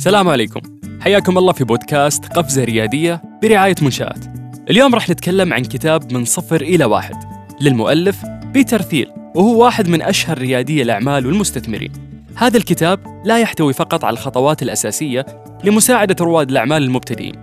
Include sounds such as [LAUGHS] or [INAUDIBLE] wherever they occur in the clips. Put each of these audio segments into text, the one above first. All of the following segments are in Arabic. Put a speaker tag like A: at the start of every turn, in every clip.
A: السلام عليكم. حياكم الله في بودكاست قفزة ريادية برعاية منشآت. اليوم راح نتكلم عن كتاب من صفر إلى واحد. للمؤلف بيتر ثيل وهو واحد من أشهر ريادي الأعمال والمستثمرين. هذا الكتاب لا يحتوي فقط على الخطوات الأساسية لمساعدة رواد الأعمال المبتدئين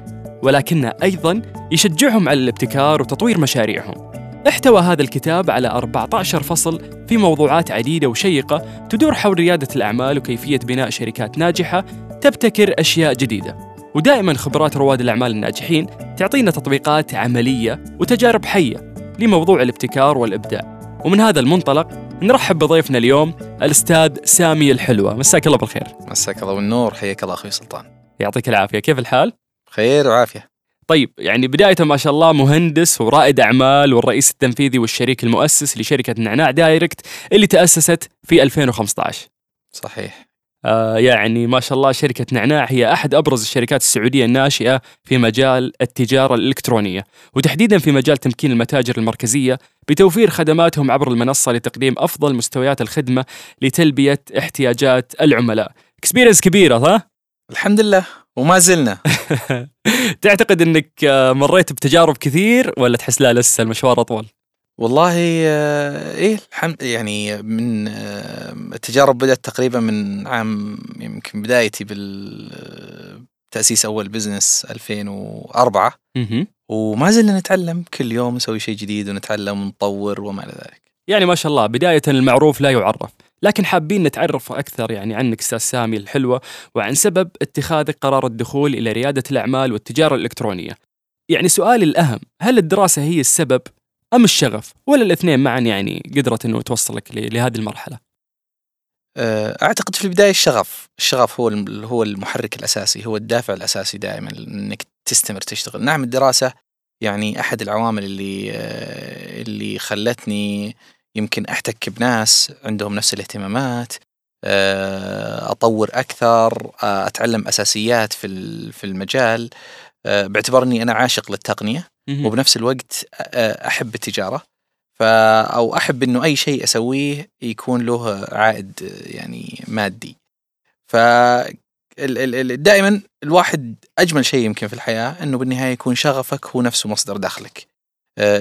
A: ولكنه أيضا يشجعهم على الابتكار وتطوير مشاريعهم. احتوى هذا الكتاب على 14 فصل في موضوعات عديدة وشيقة تدور حول ريادة الأعمال وكيفية بناء شركات ناجحة تبتكر أشياء جديدة. ودائما خبرات رواد الأعمال الناجحين تعطينا تطبيقات عملية وتجارب حية لموضوع الابتكار والإبداع. ومن هذا المنطلق نرحب بضيفنا اليوم الأستاذ سامي الحلوة. مساك الله بالخير.
B: مساك الله بالنور. حياك الله أخوي سلطان.
A: يعطيك العافية. كيف الحال؟
B: خير وعافية.
A: طيب يعني بداية ما شاء الله مهندس ورائد أعمال والرئيس التنفيذي والشريك المؤسس لشركة نعناع دايركت اللي تأسست في 2015
B: صحيح.
A: يعني ما شاء الله شركة نعناع هي أحد أبرز الشركات السعودية الناشئة في مجال التجارة الإلكترونية وتحديدا في مجال تمكين المتاجر المركزية بتوفير خدماتهم عبر المنصة لتقديم أفضل مستويات الخدمة لتلبية احتياجات العملاء اكسبيرينس كبيرة ها؟
B: الحمد لله وما زلنا [LAUGHS]
A: تعتقد إنك آه، مريت بتجارب كثير ولا تحس لا لسه المشوار أطول؟
B: والله آه، إيه الحمد يعني من آه، التجارب بدأت تقريبا من عام يمكن بدايتي بالتاسيس أول بزنس 2004
A: مهم.
B: وما زلنا نتعلم كل يوم نسوي شيء جديد ونتعلم ونطور وما إلى ذلك.
A: يعني ما شاء الله بداية المعروف لا يعرف. لكن حابين نتعرف أكثر يعني عنك أستاذ سامي الحلوة وعن سبب اتخاذك قرار الدخول إلى ريادة الأعمال والتجارة الإلكترونية. يعني سؤالي الأهم هل الدراسة هي السبب؟ أم الشغف ولا الاثنين معا يعني قدرت أنه توصلك لهذه المرحلة
B: آه، أعتقد في البداية الشغف الشغف هو هو المحرك الأساسي هو الدافع الأساسي دائما إنك تستمر تشتغل نعم الدراسة يعني أحد العوامل اللي آه، اللي خلتني يمكن أحتك بناس عندهم نفس الاهتمامات آه، أطور أكثر أتعلم أساسيات في في المجال باعتبار إني أنا عاشق
A: للتقنية.
B: وبنفس الوقت أحب التجارة. ف أو أحب إنه أي شيء أسويه يكون له عائد يعني مادي. ف دائما الواحد أجمل شيء يمكن في الحياة إنه بالنهاية يكون شغفك هو نفسه مصدر دخلك.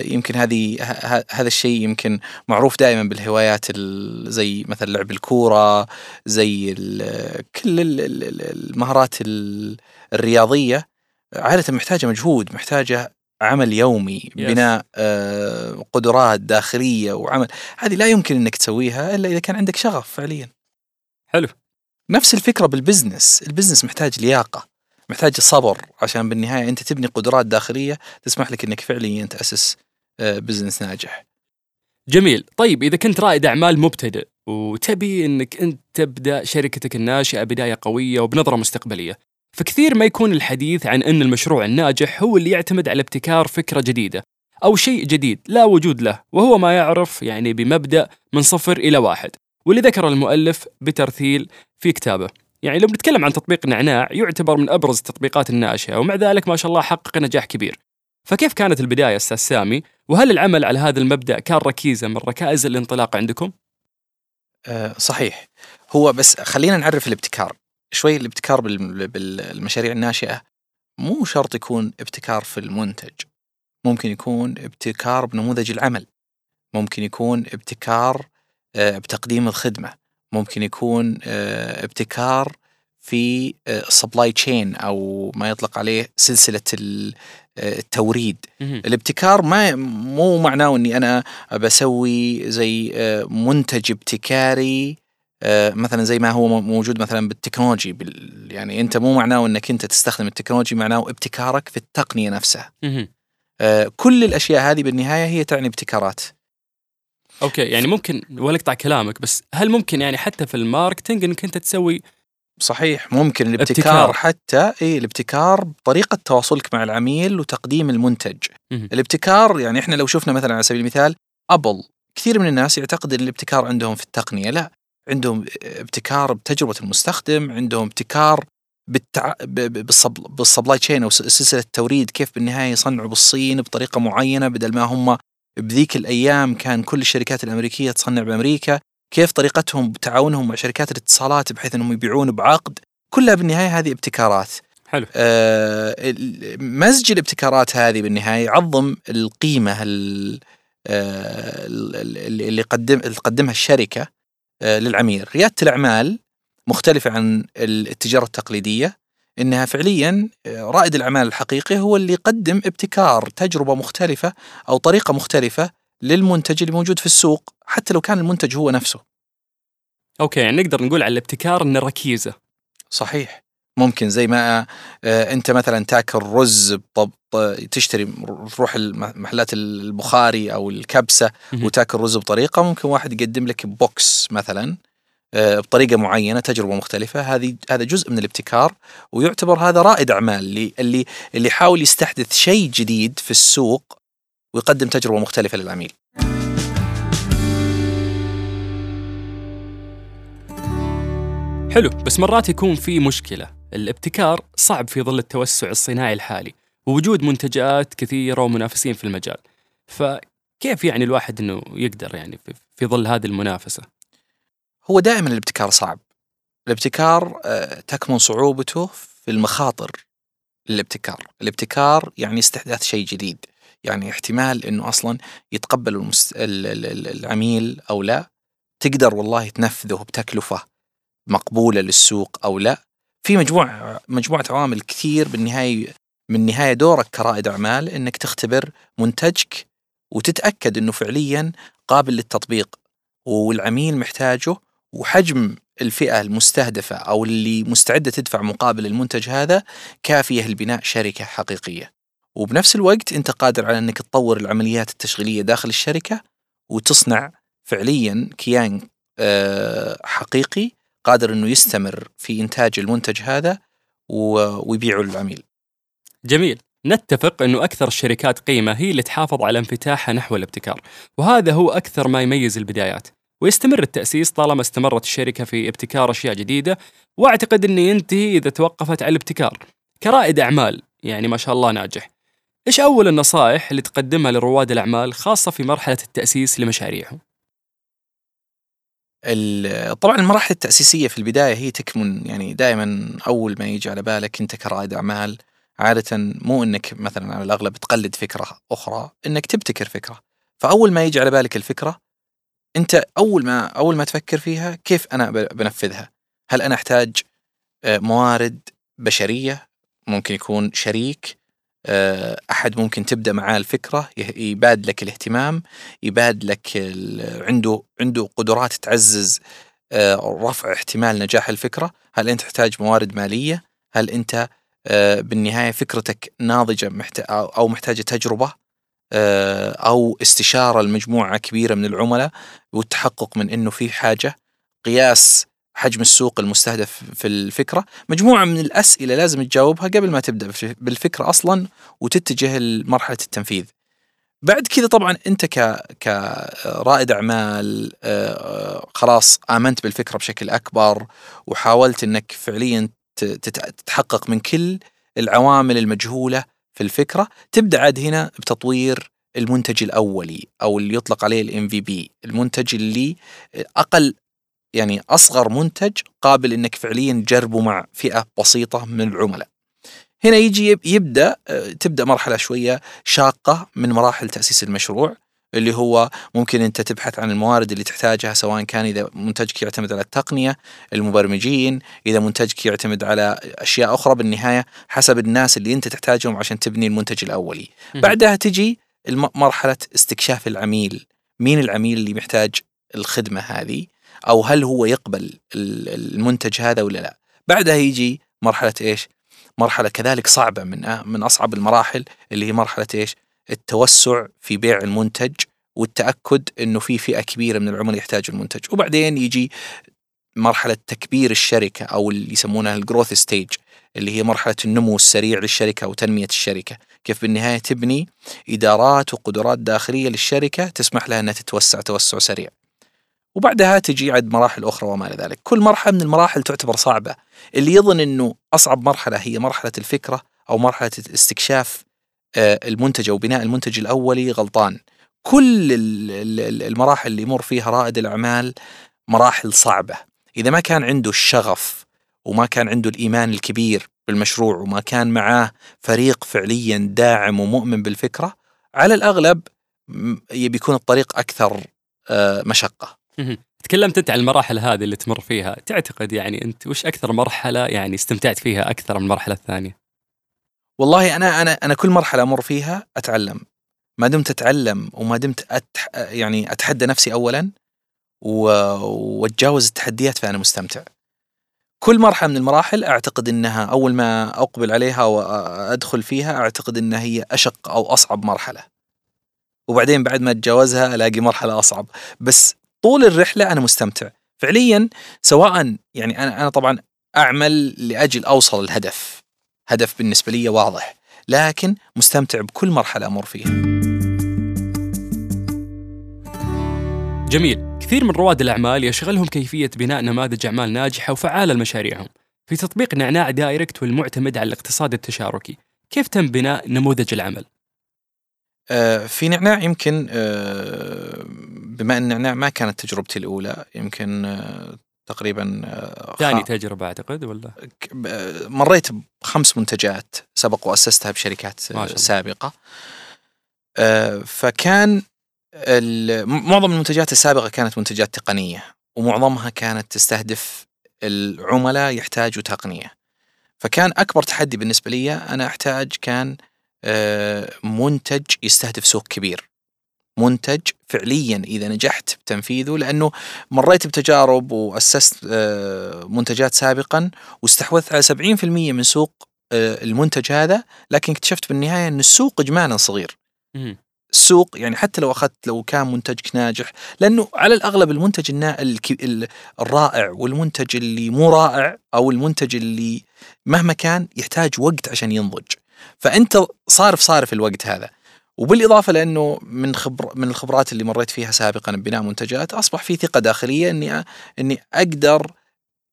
B: يمكن هذه هذا الشيء يمكن معروف دائما بالهوايات ال- زي مثلا لعب الكورة زي كل ال- ال- ال- المهارات ال- الرياضية. عادة محتاجة مجهود محتاجة عمل يومي
A: Yes.
B: بناء آه، قدرات داخلية وعمل هذه لا يمكن إنك تسويها إلا إذا كان عندك شغف فعليا.
A: حلو.
B: نفس الفكرة بالبزنس البزنس محتاج لياقة محتاج صبر عشان بالنهاية أنت تبني قدرات داخلية تسمح لك إنك فعليا تأسس آه، بزنس ناجح.
A: جميل. طيب إذا كنت رائد أعمال مبتدئ وتبي أنك أنت تبدأ شركتك الناشئة بداية قوية وبنظرة مستقبلية فكثير ما يكون الحديث عن أن المشروع الناجح هو اللي يعتمد على ابتكار فكرة جديدة أو شيء جديد لا وجود له وهو ما يعرف يعني بمبدأ من صفر إلى واحد واللي ذكر المؤلف بترثيل في كتابه. يعني لو بنتكلم عن تطبيق نعناع يعتبر من أبرز التطبيقات الناشئة ومع ذلك ما شاء الله حقق نجاح كبير. فكيف كانت البداية أستاذ سامي؟ وهل العمل على هذا المبدأ كان ركيزة من ركائز الانطلاق عندكم؟
B: آه، صحيح. هو بس خلينا نعرف الابتكار. شوي الابتكار بال- بالمشاريع الناشئة مو شرط يكون ابتكار في المنتج. ممكن يكون ابتكار بنموذج العمل. ممكن يكون ابتكار آه، بتقديم الخدمة. ممكن يكون آه، ابتكار في ال supply chain أو ما يطلق عليه سلسلة ال- آه، التوريد. الابتكار ما مو معناه إني أنا بسوي زي آه، منتج ابتكاري آه، مثلا زي ما هو موجود مثلا بال technology بال- يعني أنت مو معناه إنك أنت تستخدم ال technology معناه ابتكارك في التقنية نفسها. آه، كل الأشياء هذه بالنهاية هي تعني ابتكارات
A: okay يعني ممكن ولا اقطع كلامك بس هل ممكن يعني حتى في ال marketing إنك أنت تسوي
B: صحيح ممكن الابتكار
A: ابتكار.
B: حتى إي الابتكار بطريقة تواصلك مع العميل وتقديم المنتج
A: مهم.
B: الابتكار يعني إحنا لو شفنا مثلا على سبيل المثال ابل كثير من الناس يعتقد إن الابتكار عندهم في التقنية لا عندهم ابتكار بتجربة المستخدم عندهم ابتكار بالتع... بالصب... بال supply chain أو سلسلة التوريد كيف بالنهاية يصنعوا بالصين بطريقة معينة بدل ما هم بذيك الأيام كان كل الشركات الأمريكية تصنع بأمريكا كيف طريقتهم بتعاونهم مع شركات الاتصالات بحيث إنهم يبيعون بعقد كلها بالنهاية هذه ابتكارات.
A: حلو.
B: آه، مزج الابتكارات هذه بالنهاية يعظم القيمة ال- آه، ال- ال- اللي قدم اللي تقدمها الشركة. للعميل، ريادة الأعمال مختلفة عن ال- التجارة التقليدية إنها فعليا آه، رائد الأعمال الحقيقي هو اللي يقدم ابتكار تجربة مختلفة أو طريقة مختلفة للمنتج اللي موجود في السوق حتى لو كان المنتج هو نفسه.
A: okay يعني نقدر نقول على الابتكار إنه ركيزة.
B: صحيح. ممكن زي ما آه، انت مثلا تاكل رز بطب تشتري تروح محلات البخاري أو
A: الكبسة.
B: وتاكل رز بطريقة ممكن واحد يقدم لك box مثلا آه، بطريقة معينة تجربة مختلفة. هذه هذا جزء من الابتكار ويعتبر هذا رائد أعمال اللي اللي اللي يحاول يستحدث شيء جديد في السوق ويقدم تجربة مختلفة للعميل.
A: حلو بس مرات يكون في مشكلة. الابتكار صعب في ظل التوسع الصناعي الحالي ووجود منتجات كثيرة ومنافسين في المجال. فكيف يعني الواحد إنه يقدر يعني في- ظل هذه المنافسة؟
B: هو دائما الابتكار صعب. الابتكار آه، تكمن صعوبته في المخاطر للابتكار الابتكار يعني استحداث شيء جديد. يعني احتمال إنه أصلا يتقبل المست... ال- ال- ال- العميل أو لا. تقدر والله تنفذه بتكلفة مقبولة للسوق أو لا. في مجموعه مجموعة عوامل كثير بالنهاية من النهايه دورك كرائد أعمال إنك تختبر منتجك وتتأكد إنه فعليا قابل للتطبيق والعميل محتاجه وحجم الفئة المستهدفة أو اللي مستعدة تدفع مقابل المنتج هذا كافية لبناء شركة حقيقية. وبنفس الوقت أنت قادر على إنك تطور العمليات التشغيلية داخل الشركة وتصنع فعليا كيان آه، حقيقي قادر إنه يستمر في إنتاج المنتج هذا ويبيعه للعميل.
A: جميل. نتفق إنه أكثر الشركات قيمة هي اللي تحافظ على انفتاحها نحو الابتكار وهذا هو أكثر ما يميز البدايات ويستمر التأسيس طالما استمرت الشركة في ابتكار أشياء جديدة وأعتقد انه ينتهي إذا توقفت على الابتكار كرائد أعمال يعني ما شاء الله ناجح. إيش أول النصائح اللي تقدمها لرواد الأعمال خاصة في مرحلة التأسيس لمشاريعهم؟
B: طبعا المراحل التأسيسية في البداية هي تكمن يعني دائما أول ما يجي على بالك أنت كرائد أعمال عادة مو أنك مثلا على الأغلب تقلد فكرة أخرى أنك تبتكر فكرة. فأول ما يجي على بالك الفكرة أنت أول ما أول ما تفكر فيها كيف أنا بنفذها؟ هل أنا أحتاج آه، موارد بشرية؟ ممكن يكون شريك آه، أحد ممكن تبدأ معاه الفكرة يه- يباد لك الاهتمام يباد لك عنده عنده قدرات تعزز آه، رفع احتمال نجاح الفكرة. هل أنت تحتاج موارد مالية؟ هل أنت آه، بالنهاية فكرتك ناضجة محت- أو أو محتاجة تجربة؟ آه، أو استشارة لمجموعة كبيرة من العملاء والتحقق من أنه في حاجة؟ قياس حجم السوق المستهدف في الفكرة. مجموعة من الأسئلة لازم تجاوبها قبل ما تبدأ بالف- بالفكرة أصلا وتتجه لمرحلة التنفيذ. بعد كذا طبعا أنت ك كرائد أعمال آه، خلاص آمنت بالفكرة بشكل أكبر وحاولت إنك فعليا تتحقق من كل العوامل المجهولة في الفكرة تبدأ عاد هنا بتطوير المنتج الأولي أو اللي يطلق عليه الام في بي المنتج اللي أقل يعني أصغر منتج قابل إنك فعليا تجربه مع فئة بسيطة من العملاء هنا يجي يب- يبدأ آه، تبدأ مرحلة شوية شاقة من مراحل تأسيس المشروع اللي هو ممكن أنت تبحث عن الموارد اللي تحتاجها سواء كان إذا منتجك يعتمد على التقنية، المبرمجين، إذا منتجك يعتمد على أشياء أخرى بالنهاية حسب الناس اللي أنت تحتاجهم عشان تبني المنتج
A: الأولي.
B: بعدها تجي مرحلة استكشاف العميل، مين العميل اللي محتاج الخدمة هذه؟ أو هل هو يقبل ال- المنتج هذا ولا لا؟ بعدها يجي مرحلة إيش؟ مرحلة كذلك صعبة من من أصعب المراحل اللي هي مرحلة إيش؟ التوسع في بيع المنتج والتأكد إنه في فئة كبيرة من العملاء يحتاجوا المنتج، وبعدين يجي مرحلة تكبير الشركة أو اللي يسمونها الجروث ستيج اللي هي مرحلة النمو السريع للشركة وتنميه الشركة، كيف بالنهاية تبني إدارات وقدرات داخلية للشركة تسمح لها إنها تتوسع توسع سريع. وبعدها تجي عد مراحل أخرى وما إلى ذلك، كل مرحلة من المراحل تعتبر صعبة، اللي يظن إنه أصعب مرحلة هي مرحلة الفكرة أو مرحلة استكشاف آه، المنتج أو بناء المنتج الأولي غلطان. كل ال- ال- ال- المراحل اللي يمر فيها رائد الأعمال مراحل صعبة، إذا ما كان عنده الشغف وما كان عنده الإيمان الكبير بالمشروع وما كان معاه فريق فعليا داعم ومؤمن بالفكرة على يبي يكون الطريق أكثر آه،
A: مهم. تكلمت أنت عن المراحل هذه اللي تمر فيها. تعتقد يعني أنت وش أكثر مرحلة يعني استمتعت فيها أكثر من المرحلة الثانية؟
B: والله أنا أنا أنا كل مرحلة أمر فيها أتعلم. ما دمت أتعلم وما دمت أتح يعني أتحدى نفسي اولا. وأتجاوز التحديات فأنا مستمتع. كل مرحلة من المراحل أعتقد إنها أول ما أقبل عليها وادخل فيها أعتقد إنها هي أشق أو أصعب مرحلة. وبعدين بعد ما أتجاوزها ألاقي مرحلة أصعب. بس طول الرحلة أنا مستمتع. فعليا سواء يعني أنا أنا طبعا أعمل لأجل أوصل الهدف. هدف بالنسبة لي واضح. لكن مستمتع بكل مرحلة أمر فيها.
A: جميل. كثير من رواد الأعمال يشغلهم كيفية بناء نماذج أعمال ناجحة وفعالة لمشاريعهم. في تطبيق نعناع دايركت والمعتمد على الاقتصاد التشاركي. كيف تم بناء نموذج العمل؟
B: في نعناع يمكن آه، بما أن نعناع ما كانت تجربتي الأولى يمكن آه، تقريبا آه،
A: ثاني
B: خ-
A: تجربة أعتقد ولا؟
B: مريت بخمس منتجات سبق وأسستها بشركات. سابقة. آه، فكان معظم المنتجات السابقة كانت منتجات تقنية ومعظمها كانت تستهدف العملاء يحتاجوا تقنية. فكان أكبر تحدي بالنسبة لي أنا أحتاج كان آه، منتج يستهدف سوق كبير. منتج فعليا إذا نجحت بتنفيذه لأنه مريت بتجارب وأسست آه، منتجات سابقا واستحوذت على 70% من سوق آه، المنتج هذا لكن اكتشفت بالنهاية إن السوق اجمالا صغير. السوق يعني حتى لو أخذت لو كان منتجك ناجح لأنه على الأغلب المنتج الرائع والمنتج اللي مو رائع أو المنتج اللي مهما كان يحتاج وقت عشان ينضج. فأنت صارف صارف الوقت هذا وبالإضافة لأنه من خبر من الخبرات اللي مريت فيها سابقا ببناء منتجات أصبح في ثقة داخلية إني إني أقدر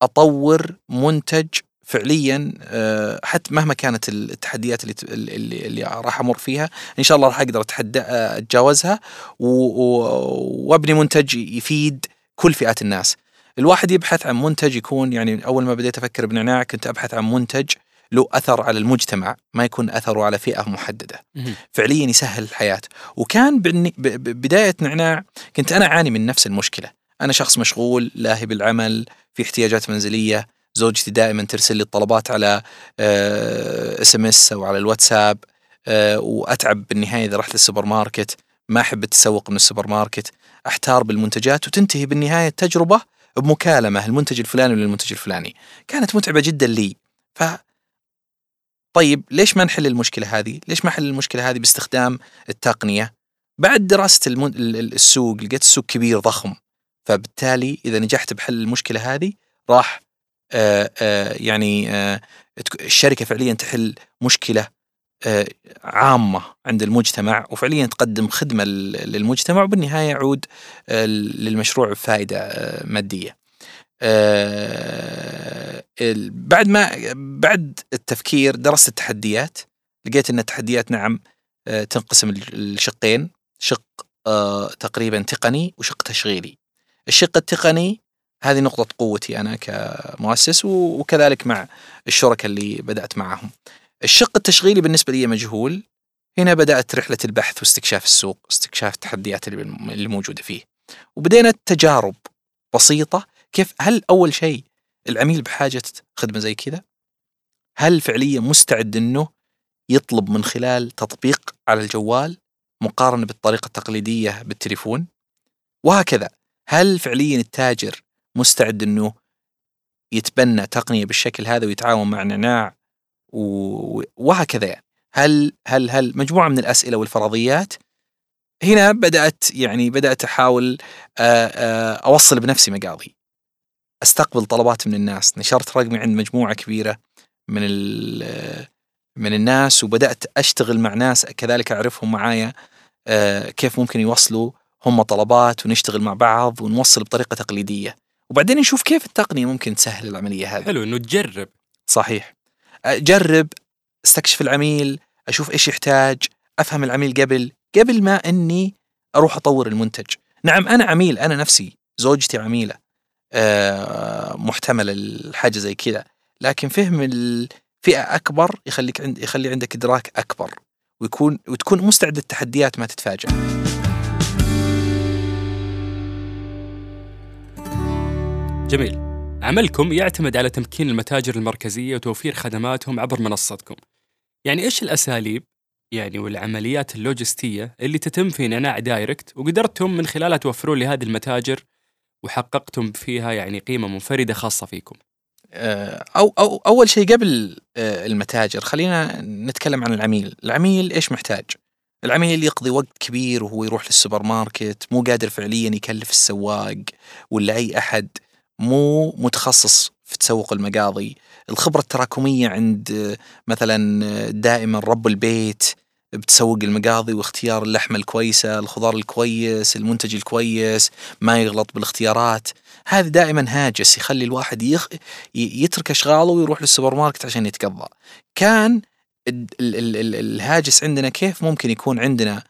B: أطور منتج فعليا آه، حتى مهما كانت التحديات اللي اللي, اللي راح أمر فيها إن شاء الله راح أقدر اتحدى آه، أتجاوزها وأبني منتج يفيد كل فئات الناس. الواحد يبحث عن منتج يكون يعني أول ما بديت أفكر بنعناع كنت أبحث عن منتج له أثر على المجتمع ما يكون أثره على فئة
A: محددة.
B: فعليا يسهل الحياة. وكان بداية نعناع كنت أنا أعاني من نفس المشكلة. أنا شخص مشغول لاهي بالعمل في احتياجات منزلية. زوجتي دائما ترسل لي الطلبات على SMS أو على الواتساب آه، وأتعب بالنهاية إذا رحت للسوبر ماركت ما أحب التسوق من السوبر ماركت أحتار بالمنتجات وتنتهي بالنهاية التجربة بمكالمة المنتج الفلاني للمنتج الفلاني. كانت متعبة جدا لي. ف طيب ليش ما نحل المشكلة هذه؟ ليش ما حل المشكلة هذه باستخدام التقنية؟ بعد دراسة المن... ال- ال- السوق لقيت السوق كبير ضخم فبالتالي إذا نجحت بحل المشكلة هذه راح آه آه يعني آه تك- الشركة فعليا تحل مشكلة آه عامة عند المجتمع وفعليا تقدم خدمة لل- للمجتمع وبالنهاية يعود آه للمشروع بفائدة آه مادية. آه، بعد ما بعد التفكير درست التحديات لقيت إن التحديات نعم آه، تنقسم الشقين شق آه، تقريبا تقني وشق تشغيلي. الشق التقني هذه نقطة قوتي أنا كمؤسس وكذلك مع الشركاء اللي بدأت معهم. الشق التشغيلي بالنسبة لي مجهول. هنا بدأت رحلة البحث واستكشاف السوق استكشاف التحديات اللي موجودة فيه. وبدينا تجارب بسيطة كيف هل أول شيء العميل بحاجة خدمة زي كذا؟ هل فعليا مستعد أنه يطلب من خلال تطبيق على الجوال مقارنة بالطريقة التقليدية بالتليفون؟ وهكذا هل فعليا التاجر مستعد أنه يتبنى تقنية بالشكل هذا ويتعاون مع نعناع و- وهكذا يعني؟ هل هل هل مجموعة من الأسئلة والفرضيات هنا بدأت يعني آه، آه، أوصل بنفسي مقاضي. أستقبل طلبات من الناس. نشرت رقمي عند مجموعة كبيرة من ال- من الناس وبدأت أشتغل مع ناس كذلك أعرفهم معايا آه، كيف ممكن يوصلوا هم طلبات ونشتغل مع بعض ونوصل بطريقة تقليدية. وبعدين نشوف كيف التقنية ممكن تسهل العملية هذه.
A: حلو إنه تجرب.
B: صحيح. اجرب استكشف العميل أشوف إيش يحتاج أفهم العميل قبل قبل ما إني أروح أطور المنتج. نعم أنا عميل أنا نفسي زوجتي عميلة. آه، محتمله الحاجة زي كذا لكن فهم الفئة أكبر يخليك عند يخلي عندك إدراك أكبر ويكون وتكون مستعد للتحديات ما تتفاجأ.
A: جميل. عملكم يعتمد على تمكين المتاجر المركزية وتوفير خدماتهم عبر منصتكم. يعني إيش الأساليب يعني والعمليات اللوجستية اللي تتم في نعناع direct وقدرتم من خلالها توفرون لهذه المتاجر وحققتم فيها يعني قيمة منفردة خاصة فيكم.
B: آه، أو, أو أول شيء قبل آه، المتاجر خلينا نتكلم عن العميل. العميل إيش محتاج؟ العميل يقضي وقت كبير وهو يروح للسوبر ماركت مو قادر فعليا يكلف السواق ولا أي أحد مو متخصص في تسوق المقاضي. الخبرة التراكمية عند آه، مثلا دائما رب البيت بتسوق المقاضي واختيار اللحمة الكويسة الخضار الكويس المنتج الكويس ما يغلط بالاختيارات. هذا دائما هاجس يخلي الواحد يخ... يترك أشغاله ويروح للسوبر ماركت عشان يتقضى. كان ال... ال... ال... الهاجس عندنا كيف؟ ممكن يكون عندنا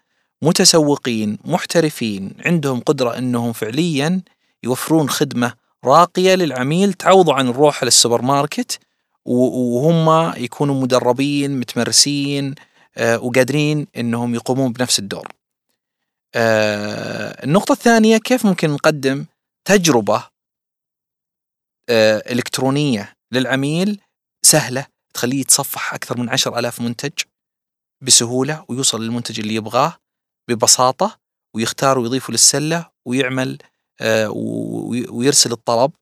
B: متسوقين محترفين عندهم قدرة إنهم فعليا يوفرون خدمة راقية للعميل تعوضوا عن الروح للسوبر ماركت وهم يكونوا مدربين متمرسين وقادرين إنهم يقومون بنفس الدور. آه، النقطة الثانية كيف ممكن نقدم تجربة آه، إلكترونية للعميل سهلة تخليه يتصفح أكثر من عشر ألاف منتج بسهولة ويوصل للمنتج اللي يبغاه ببساطة ويختار ويضيفه للسلة ويعمل ويرسل الطلب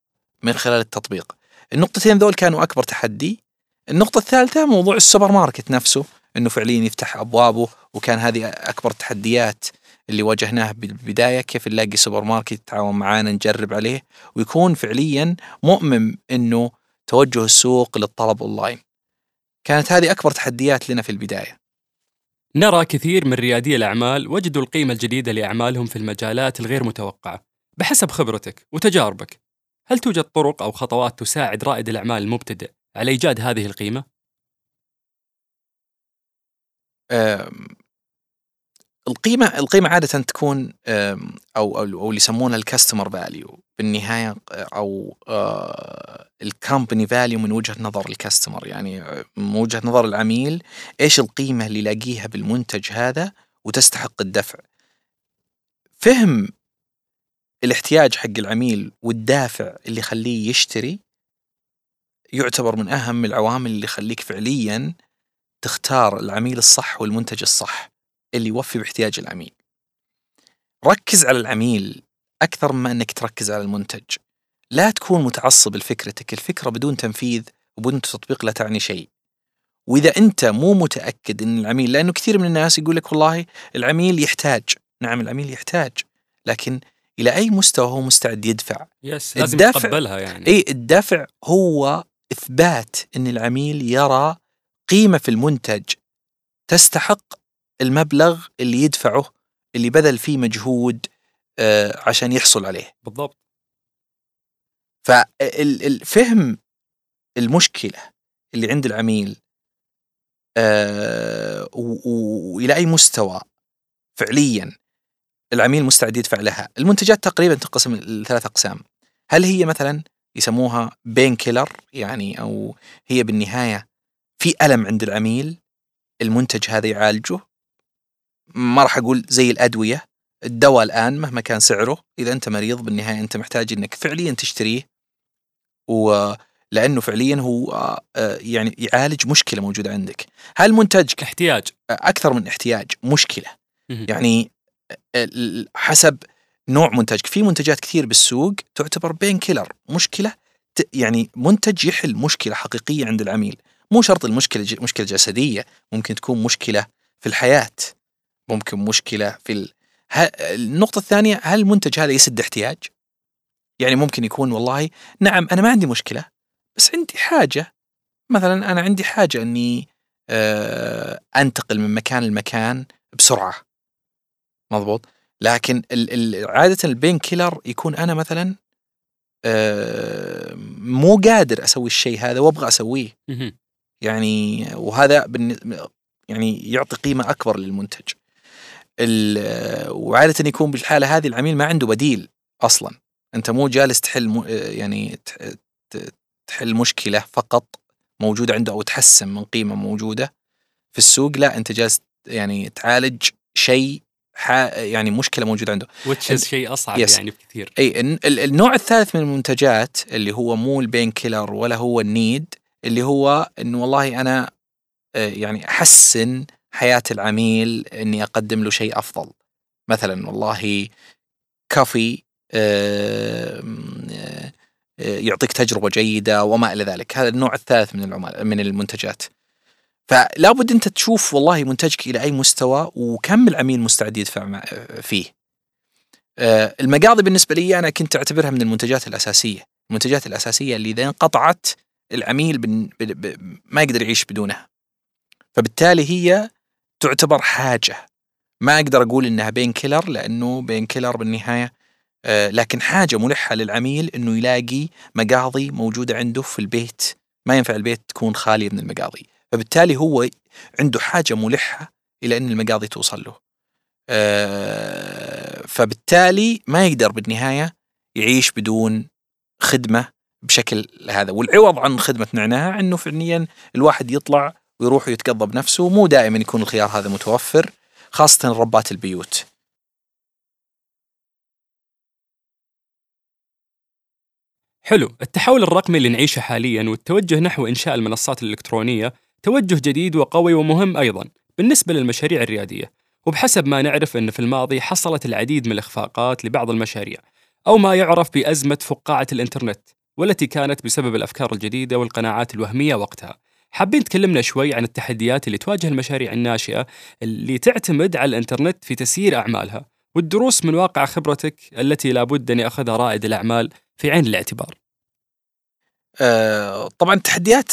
B: من خلال التطبيق. النقطتين ذول كانوا أكبر تحدي. النقطة الثالثة موضوع السوبر ماركت نفسه. إنه فعليا يفتح أبوابه وكان هذه أكبر التحديات اللي واجهناها بالبدايه كيف نلاقي سوبر ماركت يتعاون معانا نجرب عليه ويكون فعليا مؤمن إنه توجه السوق للطلب أونلاين. كانت هذه أكبر تحديات لنا في البداية.
A: نرى كثير من ريادي الأعمال وجدوا القيمة الجديدة لأعمالهم في المجالات الغير متوقعة. بحسب خبرتك وتجاربك، هل توجد طرق أو خطوات تساعد رائد الأعمال المبتدئ على إيجاد هذه القيمة؟
B: القيمة القيمة عادة تكون أو أو اللي يسمونها ال customer value بالنهاية أو آه، ال company value من وجهة نظر ال customer يعني من وجهة نظر العميل إيش القيمة اللي يلاقيها بالمنتج هذا وتستحق الدفع. فهم الاحتياج حق العميل والدافع اللي يخليه يشتري يعتبر من أهم العوامل اللي يخليك فعليا تختار العميل الصح والمنتج الصح اللي يوفي باحتياج العميل. ركز على العميل أكثر مما أنك تركز على المنتج. لا تكون متعصب لفكرتك الفكرة بدون تنفيذ وبدون تطبيق لا تعني شيء. وإذا أنت مو متأكد أن العميل لأنه كثير من الناس يقول لك والله العميل يحتاج. نعم العميل يحتاج لكن إلى أي مستوى هو مستعد يدفع؟
A: يس لازم الدافع يتقبلها يعني.
B: أي الدافع هو إثبات أن العميل يرى قيمة في المنتج تستحق المبلغ اللي يدفعه اللي بذل فيه مجهود آه، عشان يحصل عليه.
A: بالضبط.
B: فالفهم المشكلة اللي عند العميل آه، وإلى أي مستوى فعليا العميل مستعد يدفع لها. المنتجات تقريبا تنقسم لثلاث أقسام. هل هي مثلا يسموها بين كيلر يعني أو هي بالنهاية في ألم عند العميل المنتج هذا يعالجه؟ ما راح أقول زي الأدوية. الدواء الآن مهما كان سعره إذا أنت مريض بالنهاية أنت محتاج أنك فعليا تشتريه. ولأنه فعليا هو آه، يعني يعالج مشكلة موجودة عندك. هل منتجك
A: احتياج.
B: أكثر من احتياج؟ مشكلة. يعني آه، حسب نوع منتجك. في منتجات كثير بالسوق تعتبر بين كيلر. مشكلة يعني منتج يحل مشكلة حقيقية عند العميل. مو شرط المشكلة مشكلة جسدية ممكن تكون مشكلة في الحياة ممكن مشكلة في ال... النقطة الثانية هل المنتج هذا يسد احتياج؟ يعني ممكن يكون والله نعم أنا ما عندي مشكلة بس عندي حاجة مثلا أنا عندي حاجة إني آه أنتقل من مكان لمكان بسرعة. مضبوط؟ لكن عادة البين كيلر يكون أنا مثلا آه مو قادر أسوي الشيء هذا وأبغى أسويه. يعني وهذا يعني يعطي قيمة أكبر للمنتج. وعادة يكون بالحالة هذه العميل ما عنده بديل أصلا. أنت مو جالس تحل يعني تحل مشكلة فقط موجودة عنده أو تحسن من قيمة موجودة في السوق. لا أنت جالس يعني تعالج شيء يعني مشكلة موجودة عنده.
A: وتش شيء أصعب
B: yes.
A: يعني بكثير.
B: إي النوع الثالث من المنتجات اللي هو مو ال pain killer ولا هو ال need اللي هو إنه والله أنا آه، يعني أحسن حياة العميل إني أقدم له شيء أفضل. مثلا والله كافي آه، آه، يعطيك تجربة جيدة وما إلى ذلك. هذا النوع الثالث من العملاء من المنتجات. فلا بد أنت تشوف والله منتجك إلى أي مستوى وكم العميل مستعد يدفع فيه. المقاضي بالنسبة لي أنا كنت أعتبرها من المنتجات الأساسية. المنتجات الأساسية اللي إذا انقطعت العميل بن ما يقدر يعيش بدونها. فبالتالي هي تعتبر حاجة. ما أقدر أقول إنها بين كيلر لأنه بين كيلر بالنهاية آه لكن حاجة ملحة للعميل إنه يلاقي مقاضي موجوده عنده في البيت. ما ينفع البيت تكون خالية من المقاضي. فبالتالي هو عنده حاجة ملحة إلى أن المقاضي توصل له. آه فبالتالي ما يقدر بالنهاية يعيش بدون خدمة بشكل هذا. والعوض عن خدمة نعناع إنه فعليا الواحد يطلع ويروح ويتقضى بنفسه مو دائما يكون الخيار هذا متوفر خاصة ربات البيوت.
A: حلو. التحول الرقمي اللي نعيشه حاليا والتوجه نحو إنشاء المنصات الإلكترونية توجه جديد وقوي ومهم أيضا بالنسبة للمشاريع الريادية. وبحسب ما نعرف أن في الماضي حصلت العديد من الإخفاقات لبعض المشاريع أو ما يعرف بأزمة فقاعة الإنترنت. والتي كانت بسبب الأفكار الجديدة والقناعات الوهمية وقتها. حابين تكلمنا شوي عن التحديات اللي تواجه المشاريع الناشئة اللي تعتمد على الإنترنت في تسيير أعمالها والدروس من واقع خبرتك التي لابد أن يأخذها رائد الأعمال في عين الاعتبار.
B: آه طبعا التحديات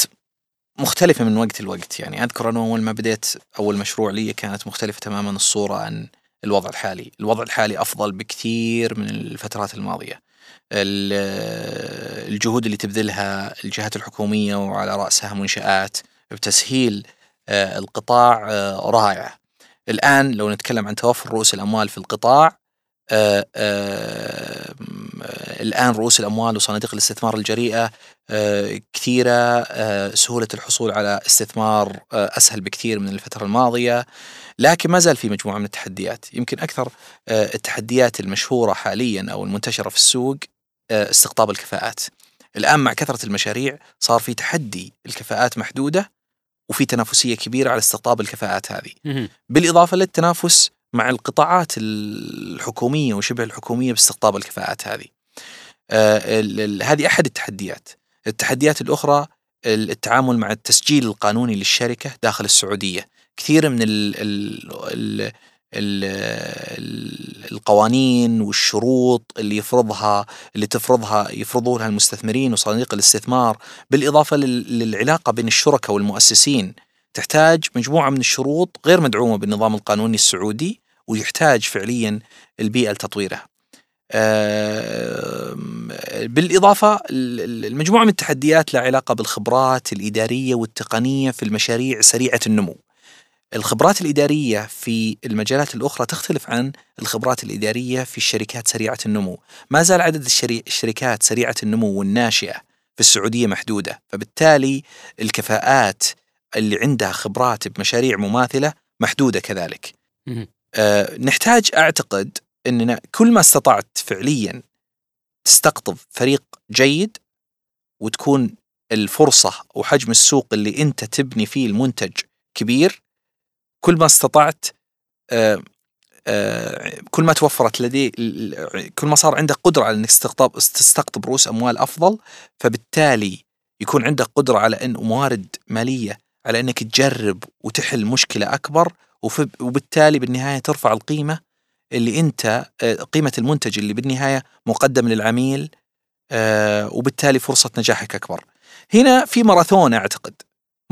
B: مختلفة من وقت لوقت. يعني أذكر أنه أول ما بديت أول مشروع لي كانت مختلفة تماما الصورة عن الوضع الحالي. الوضع الحالي أفضل بكثير من الفترات الماضية. الجهود اللي تبذلها الجهات الحكومية وعلى رأسها منشآت بتسهيل آه، القطاع آه، رائعة. الآن لو نتكلم عن توفر رؤوس الأموال في القطاع آه، الآن رؤوس الأموال وصناديق الاستثمار الجريئة كثيرة سهولة الحصول على استثمار أسهل بكثير من الفترة الماضية لكن ما زال في مجموعة من التحديات. يمكن أكثر التحديات المشهورة حاليا أو المنتشرة في السوق آه، استقطاب الكفاءات. الآن مع كثرة المشاريع صار في تحدي الكفاءات محدودة وفي تنافسية كبيرة على استقطاب الكفاءات هذه. بالإضافة للتنافس مع القطاعات الحكومية وشبه الحكومية باستقطاب الكفاءات هذه. آه هذه أحد التحديات. التحديات الأخرى التعامل مع التسجيل القانوني للشركة داخل السعودية كثير من ال ال القوانين والشروط اللي يفرضها اللي تفرضها يفرضونها المستثمرين وصناديق الاستثمار بالإضافة للعلاقة بين الشركاء والمؤسسين تحتاج مجموعة من الشروط غير مدعومة بالنظام القانوني السعودي ويحتاج فعليا البيئة لتطويرها. بالإضافة المجموعة من التحديات لها علاقة بالخبرات الإدارية والتقنية في المشاريع سريعة النمو. الخبرات الإدارية في المجالات الأخرى تختلف عن الخبرات الإدارية في الشركات سريعة النمو. ما زال عدد الشركات سريعة النمو والناشئة في السعودية محدودة فبالتالي الكفاءات اللي عندها خبرات بمشاريع مماثلة محدودة كذلك. أه نحتاج أعتقد أننا كل ما استطعت فعليا تستقطب فريق جيد وتكون الفرصة وحجم السوق اللي أنت تبني فيه المنتج كبير. كل ما استطعت آه، آه، كل ما توفرت لدي كل ما صار عندك قدرة على إنك تستقطب تستقطب رؤوس أموال أفضل فبالتالي يكون عندك قدرة على إن موارد مالية على إنك تجرب وتحل مشكلة أكبر وبالتالي بالنهاية ترفع القيمة اللي انت آه، قيمة المنتج اللي بالنهاية مقدم للعميل وبالتالي فرصة نجاحك أكبر. هنا في ماراثون أعتقد.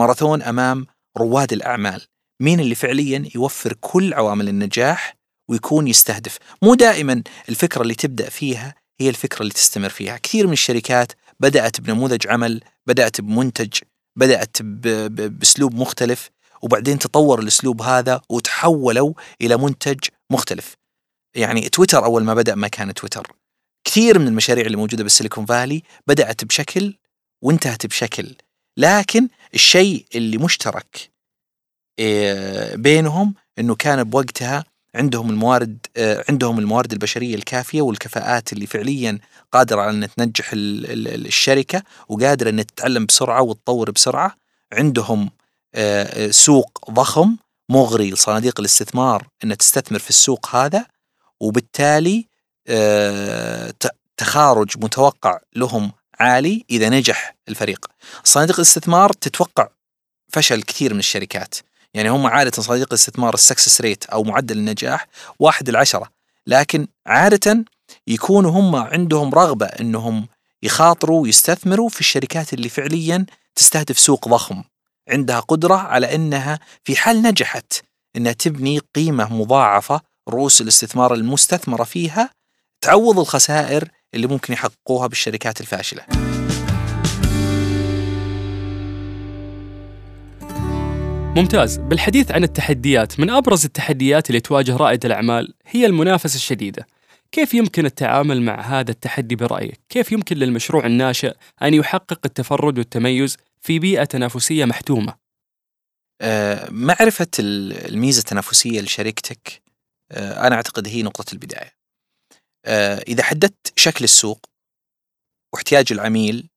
B: ماراثون أمام رواد الأعمال. مين اللي فعليا يوفر كل عوامل النجاح ويكون يستهدف؟ مو دائما الفكرة اللي تبدأ فيها هي الفكرة اللي تستمر فيها. كثير من الشركات بدأت بنموذج عمل بدأت بمنتج بدأت بأسلوب مختلف وبعدين تطور الأسلوب هذا وتحولوا إلى منتج مختلف. يعني تويتر أول ما بدأ ما كان تويتر. كثير من المشاريع اللي موجودة بالسيليكون فالي بدأت بشكل وانتهت بشكل. لكن الشيء اللي مشترك آه، بينهم إنه كان بوقتها عندهم الموارد آه، عندهم الموارد البشرية الكافية والكفاءات اللي فعليا قادرة على ان تنجح الشركة وقادرة ان تتعلم بسرعة وتطور بسرعة. عندهم آه، سوق ضخم مغري لصناديق الاستثمار إنها تستثمر في السوق هذا. وبالتالي تخارج متوقع لهم عالي إذا نجح الفريق. صناديق الاستثمار تتوقع فشل كثير من الشركات. يعني هم عادة صناديق الاستثمار السكسس ريت أو معدل النجاح واحد العشرة لكن عادة يكونوا هم عندهم رغبة أنهم يخاطروا ويستثمروا في الشركات اللي فعليا تستهدف سوق ضخم. عندها قدرة على أنها في حال نجحت أنها تبني قيمة مضاعفة رؤوس الاستثمار المستثمرة فيها تعوض الخسائر اللي ممكن يحققوها بالشركات الفاشلة
A: ممتاز بالحديث عن التحديات من أبرز التحديات اللي تواجه رائد الأعمال هي المنافسة الشديدة كيف يمكن التعامل مع هذا التحدي برأيك؟ كيف يمكن للمشروع الناشئ أن يحقق التفرد والتميز في بيئة تنافسية محتومة؟
B: آه، معرفة الميزة التنافسية لشركتك آه، أنا أعتقد هي نقطة البداية. آه، إذا حددت شكل السوق واحتياج العميل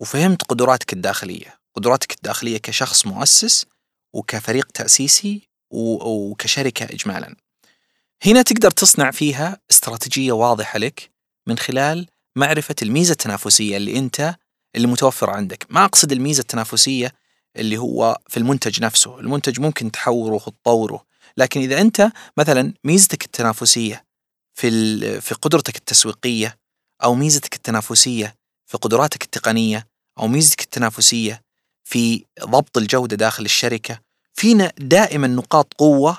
B: وفهمت قدراتك الداخلية قدراتك الداخلية كشخص مؤسس وكفريق تأسيسي وكشركة إجمالا. هنا تقدر تصنع فيها استراتيجية واضحة لك من خلال معرفة الميزة التنافسية اللي أنت اللي متوفرة عندك. ما أقصد الميزة التنافسية اللي هو في المنتج نفسه المنتج ممكن تحوره وتطوره. لكن إذا أنت مثلا ميزتك التنافسية في في قدرتك التسويقية أو ميزتك التنافسية في قدراتك التقنية أو ميزتك التنافسية في ضبط الجودة داخل الشركة فينا دائما نقاط قوة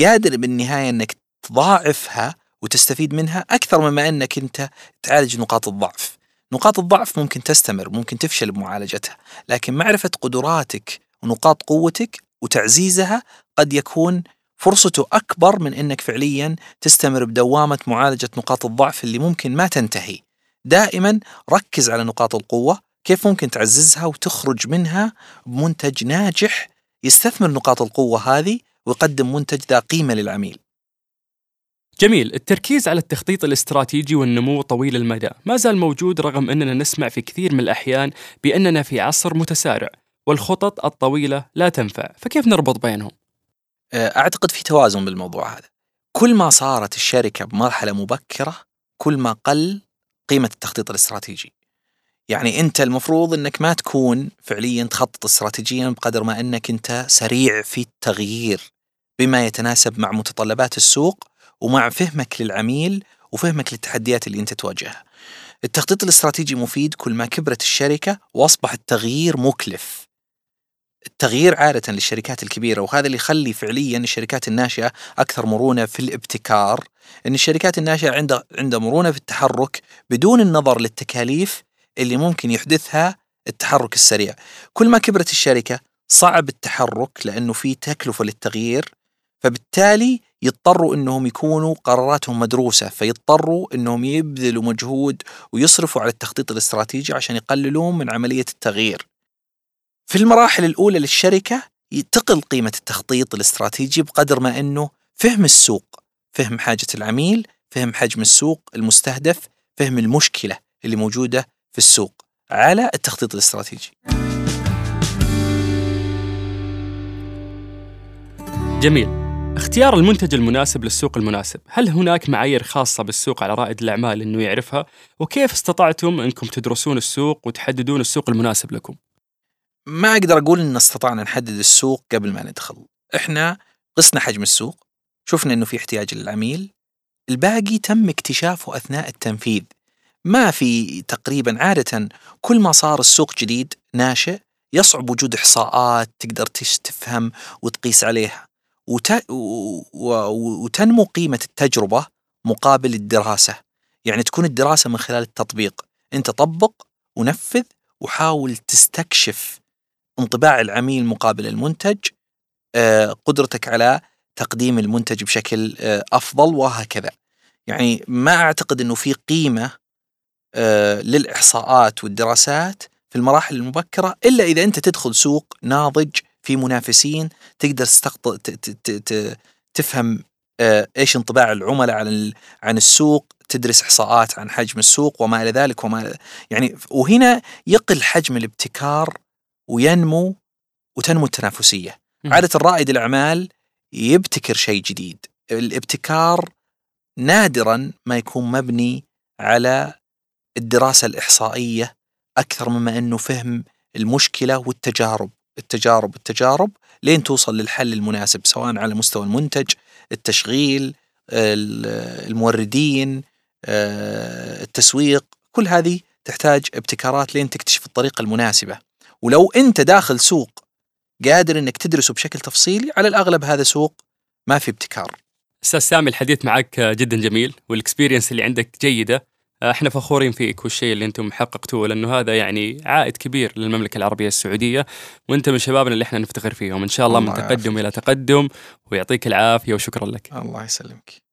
B: قادر بالنهاية أنك تضاعفها وتستفيد منها أكثر مما أنك أنت تعالج نقاط الضعف. نقاط الضعف ممكن تستمر ممكن تفشل بمعالجتها لكن معرفة قدراتك ونقاط قوتك وتعزيزها قد يكون فرصته أكبر من أنك فعليا تستمر بدوامة معالجة نقاط الضعف اللي ممكن ما تنتهي. دائما ركز على نقاط القوة كيف ممكن تعززها وتخرج منها بمنتج ناجح يستثمر نقاط القوة هذه ويقدم منتج ذا قيمة للعميل.
A: جميل. التركيز على التخطيط الاستراتيجي والنمو طويل المدى. ما زال موجود رغم أننا نسمع في كثير من الأحيان بأننا في عصر متسارع. والخطط الطويلة لا تنفع فكيف نربط بينهم؟
B: أعتقد في توازن بالموضوع هذا كل ما صارت الشركة بمرحلة مبكرة كل ما قل قيمة التخطيط الاستراتيجي يعني أنت المفروض إنك ما تكون فعليا تخطط استراتيجيا بقدر ما إنك أنت سريع في التغيير بما يتناسب مع متطلبات السوق ومع فهمك للعميل وفهمك للتحديات اللي أنت تواجهها. التخطيط الاستراتيجي مفيد كل ما كبرت الشركة واصبح التغيير مكلف. التغيير عادة للشركات الكبيرة وهذا اللي يخلي فعليا الشركات الناشئة أكثر مرونة في الابتكار أن الشركات الناشئة عندها عندها مرونة في التحرك بدون النظر للتكاليف اللي ممكن يحدثها التحرك السريع كل ما كبرت الشركة صعب التحرك لأنه في تكلفة للتغيير فبالتالي يضطروا إنهم يكونوا قراراتهم مدروسة فيضطروا إنهم يبذلوا مجهود ويصرفوا على التخطيط الاستراتيجي عشان يقللون من عملية التغيير. في المراحل الأولى للشركة تقل قيمة التخطيط الاستراتيجي بقدر ما أنه فهم السوق، فهم حاجة العميل، فهم حجم السوق المستهدف، فهم المشكلة اللي موجودة في السوق على التخطيط الاستراتيجي.
A: جميل. اختيار المنتج المناسب للسوق المناسب، هل هناك معايير خاصة بالسوق على رائد الأعمال أنه يعرفها؟ وكيف استطعتم أنكم تدرسون السوق وتحددون السوق المناسب لكم؟
B: ما أقدر أقول أن استطعنا نحدد السوق قبل ما ندخل. إحنا قسنا حجم السوق شفنا أنه في احتياج للعميل الباقي تم اكتشافه أثناء التنفيذ. ما في تقريبا عادة كل ما صار السوق جديد ناشئ يصعب وجود إحصاءات تقدر تفهم وتقيس عليها. وت... وتنمو قيمة التجربة مقابل الدراسة. يعني تكون الدراسة من خلال التطبيق. أنت طبق ونفذ وحاول تستكشف انطباع العميل مقابل المنتج آه، قدرتك على تقديم المنتج بشكل آه، أفضل وهكذا. يعني ما أعتقد أنه في قيمة آه، للإحصاءات والدراسات في المراحل المبكرة إلا إذا أنت تدخل سوق ناضج في منافسين تقدر تستقط... تفهم إيش انطباع العملاء عن عن السوق تدرس إحصاءات عن حجم السوق وما إلى ذلك وما يعني وهنا يقل حجم الابتكار وينمو وتنمو التنافسية. عادة رائد الأعمال يبتكر شيء جديد. الابتكار نادرا ما يكون مبني على الدراسة الإحصائية أكثر مما أنه فهم المشكلة والتجارب. التجارب التجارب لين توصل للحل المناسب سواء على مستوى المنتج التشغيل الموردين آه، التسويق. كل هذه تحتاج ابتكارات لين تكتشف الطريقة المناسبة. ولو أنت داخل سوق قادر إنك تدرسه بشكل تفصيلي على الأغلب هذا سوق ما في ابتكار.
A: أستاذ سامي الحديث معك جدا جميل والاكسبيرينس اللي عندك جيدة. إحنا فخورين فيك والشيء اللي أنتم حققتوه لأنه هذا يعني عائد كبير للمملكة العربية السعودية وأنت من شبابنا اللي إحنا نفتخر فيهم. إن شاء الله, الله من تقدم إلى تقدم ويعطيك العافية وشكرا لك.
B: الله يسلمك.